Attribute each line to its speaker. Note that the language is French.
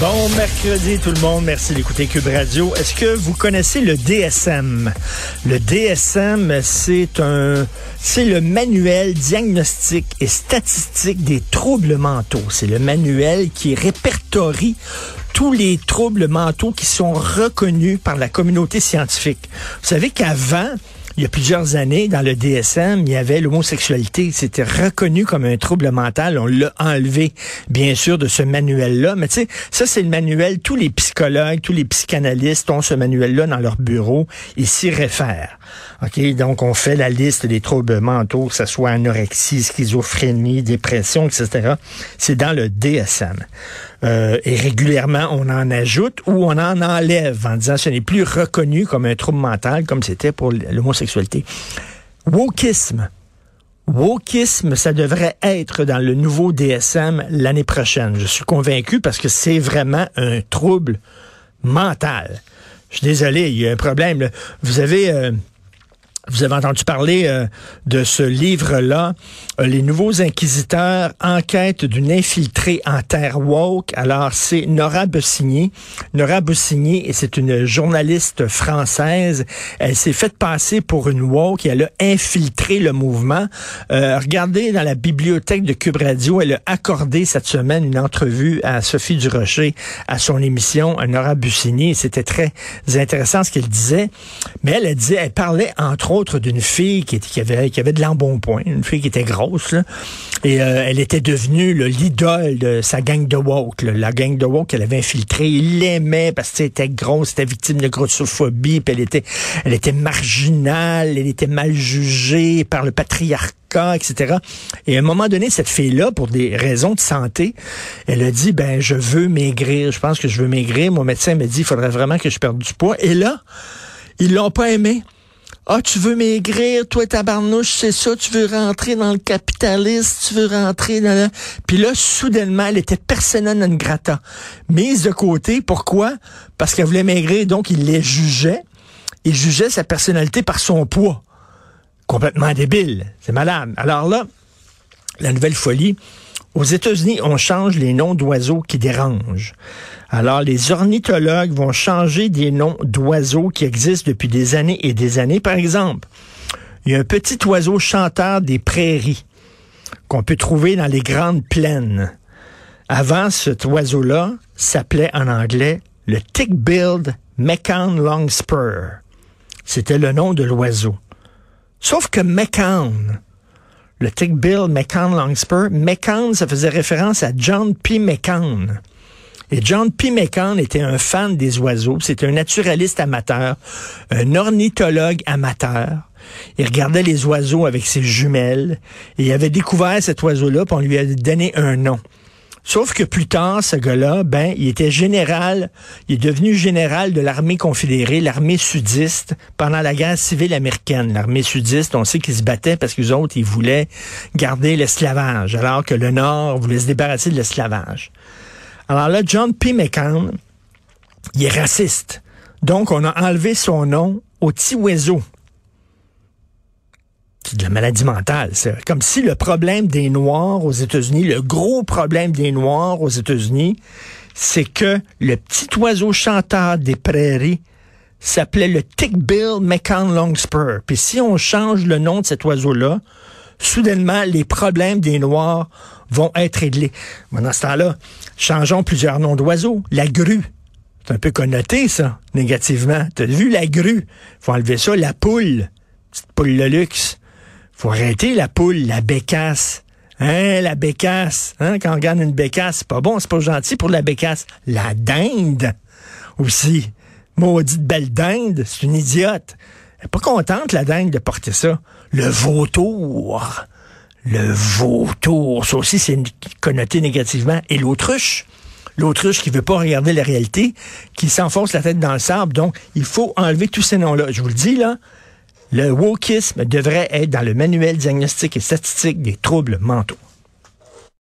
Speaker 1: Bon mercredi tout le monde, merci d'écouter Cube Radio. Est-ce que vous connaissez le DSM Le DSM, c'est un c'est le manuel diagnostique et statistique des troubles mentaux. C'est le manuel qui répertorie tous les troubles mentaux qui sont reconnus par la communauté scientifique. Vous savez qu'avant, il y a plusieurs années, dans le DSM, il y avait l'homosexualité. C'était reconnu comme un trouble mental. On l'a enlevé, bien sûr, de ce manuel-là. Mais tu sais, ça, c'est le manuel. Tous les psychologues, tous les psychanalystes ont ce manuel-là dans leur bureau. Ils s'y réfèrent. OK? Donc, on fait la liste des troubles mentaux, que ce soit anorexie, schizophrénie, dépression, etc. C'est dans le DSM. Euh, et régulièrement, on en ajoute ou on en enlève en disant ce n'est plus reconnu comme un trouble mental comme c'était pour l'homosexualité. Wokisme. Wokisme, ça devrait être dans le nouveau DSM l'année prochaine. Je suis convaincu parce que c'est vraiment un trouble mental. Je suis désolé, il y a un problème. Vous avez... Euh, vous avez entendu parler euh, de ce livre-là, euh, Les nouveaux inquisiteurs, enquête d'une infiltrée en terre woke. Alors, c'est Nora Bussigny. Nora Bussigny, c'est une journaliste française. Elle s'est faite passer pour une woke et elle a infiltré le mouvement. Euh, regardez dans la bibliothèque de Cube Radio, elle a accordé cette semaine une entrevue à Sophie Durocher à son émission Nora Bussigny. C'était très intéressant ce qu'elle disait. Mais elle a dit, elle parlait entre d'une fille qui, qui, avait, qui avait de l'embonpoint, une fille qui était grosse, là, et euh, elle était devenue l'idole de sa gang de woke, la gang de woke qu'elle avait infiltrée. Il l'aimait parce qu'elle était grosse, était victime de grossophobie, puis elle était, elle était marginale, elle était mal jugée par le patriarcat etc. Et à un moment donné, cette fille-là, pour des raisons de santé, elle a dit, ben, je veux maigrir, je pense que je veux maigrir. Mon médecin m'a dit, il faudrait vraiment que je perde du poids. Et là, ils l'ont pas aimé. Ah, tu veux maigrir, toi, tabarnouche, c'est ça, tu veux rentrer dans le capitalisme, tu veux rentrer dans le... Puis là, soudainement, elle était persona non grata. Mise de côté, pourquoi? Parce qu'elle voulait maigrir, donc il les jugeait. Il jugeait sa personnalité par son poids. Complètement débile. C'est malade. Alors là, la nouvelle folie, aux États-Unis, on change les noms d'oiseaux qui dérangent. Alors, les ornithologues vont changer des noms d'oiseaux qui existent depuis des années et des années. Par exemple, il y a un petit oiseau chanteur des prairies qu'on peut trouver dans les grandes plaines. Avant, cet oiseau-là s'appelait en anglais le tick-billed Meccan longspur. C'était le nom de l'oiseau. Sauf que Meccan, le tick-billed Meccan longspur, Meccan, ça faisait référence à John P. Meccan. Et John P. McCann était un fan des oiseaux. C'était un naturaliste amateur, un ornithologue amateur. Il regardait les oiseaux avec ses jumelles. Il avait découvert cet oiseau-là, puis on lui a donné un nom. Sauf que plus tard, ce gars-là, ben, il était général, il est devenu général de l'armée confédérée, l'armée sudiste, pendant la guerre civile américaine. L'armée sudiste, on sait qu'ils se battaient parce que les autres, ils voulaient garder l'esclavage, alors que le Nord voulait se débarrasser de l'esclavage. Alors là, John P. McCann, il est raciste. Donc, on a enlevé son nom au petit oiseau. De la maladie mentale, c'est comme si le problème des Noirs aux États-Unis, le gros problème des Noirs aux États-Unis, c'est que le petit oiseau chanteur des prairies s'appelait le Tick-Bill McCann Longspur. Puis si on change le nom de cet oiseau-là, soudainement, les problèmes des Noirs vont être réglés. Mais dans ce temps-là, changeons plusieurs noms d'oiseaux. La grue. C'est un peu connoté, ça, négativement. T'as vu la grue? Faut enlever ça. La poule. Petite poule de luxe. Faut arrêter la poule, la bécasse. Hein, la bécasse. Hein, quand on regarde une bécasse, c'est pas bon, c'est pas gentil pour la bécasse. La dinde aussi. Maudite belle dinde, c'est une idiote. Elle est pas contente, la dinde, de porter ça. Le vautour. Le vautour. Ça aussi, c'est connoté négativement. Et l'autruche. L'autruche qui veut pas regarder la réalité, qui s'enfonce la tête dans le sable. Donc, il faut enlever tous ces noms-là. Je vous le dis, là, Le wokisme devrait être dans le manuel diagnostique et statistique des troubles mentaux.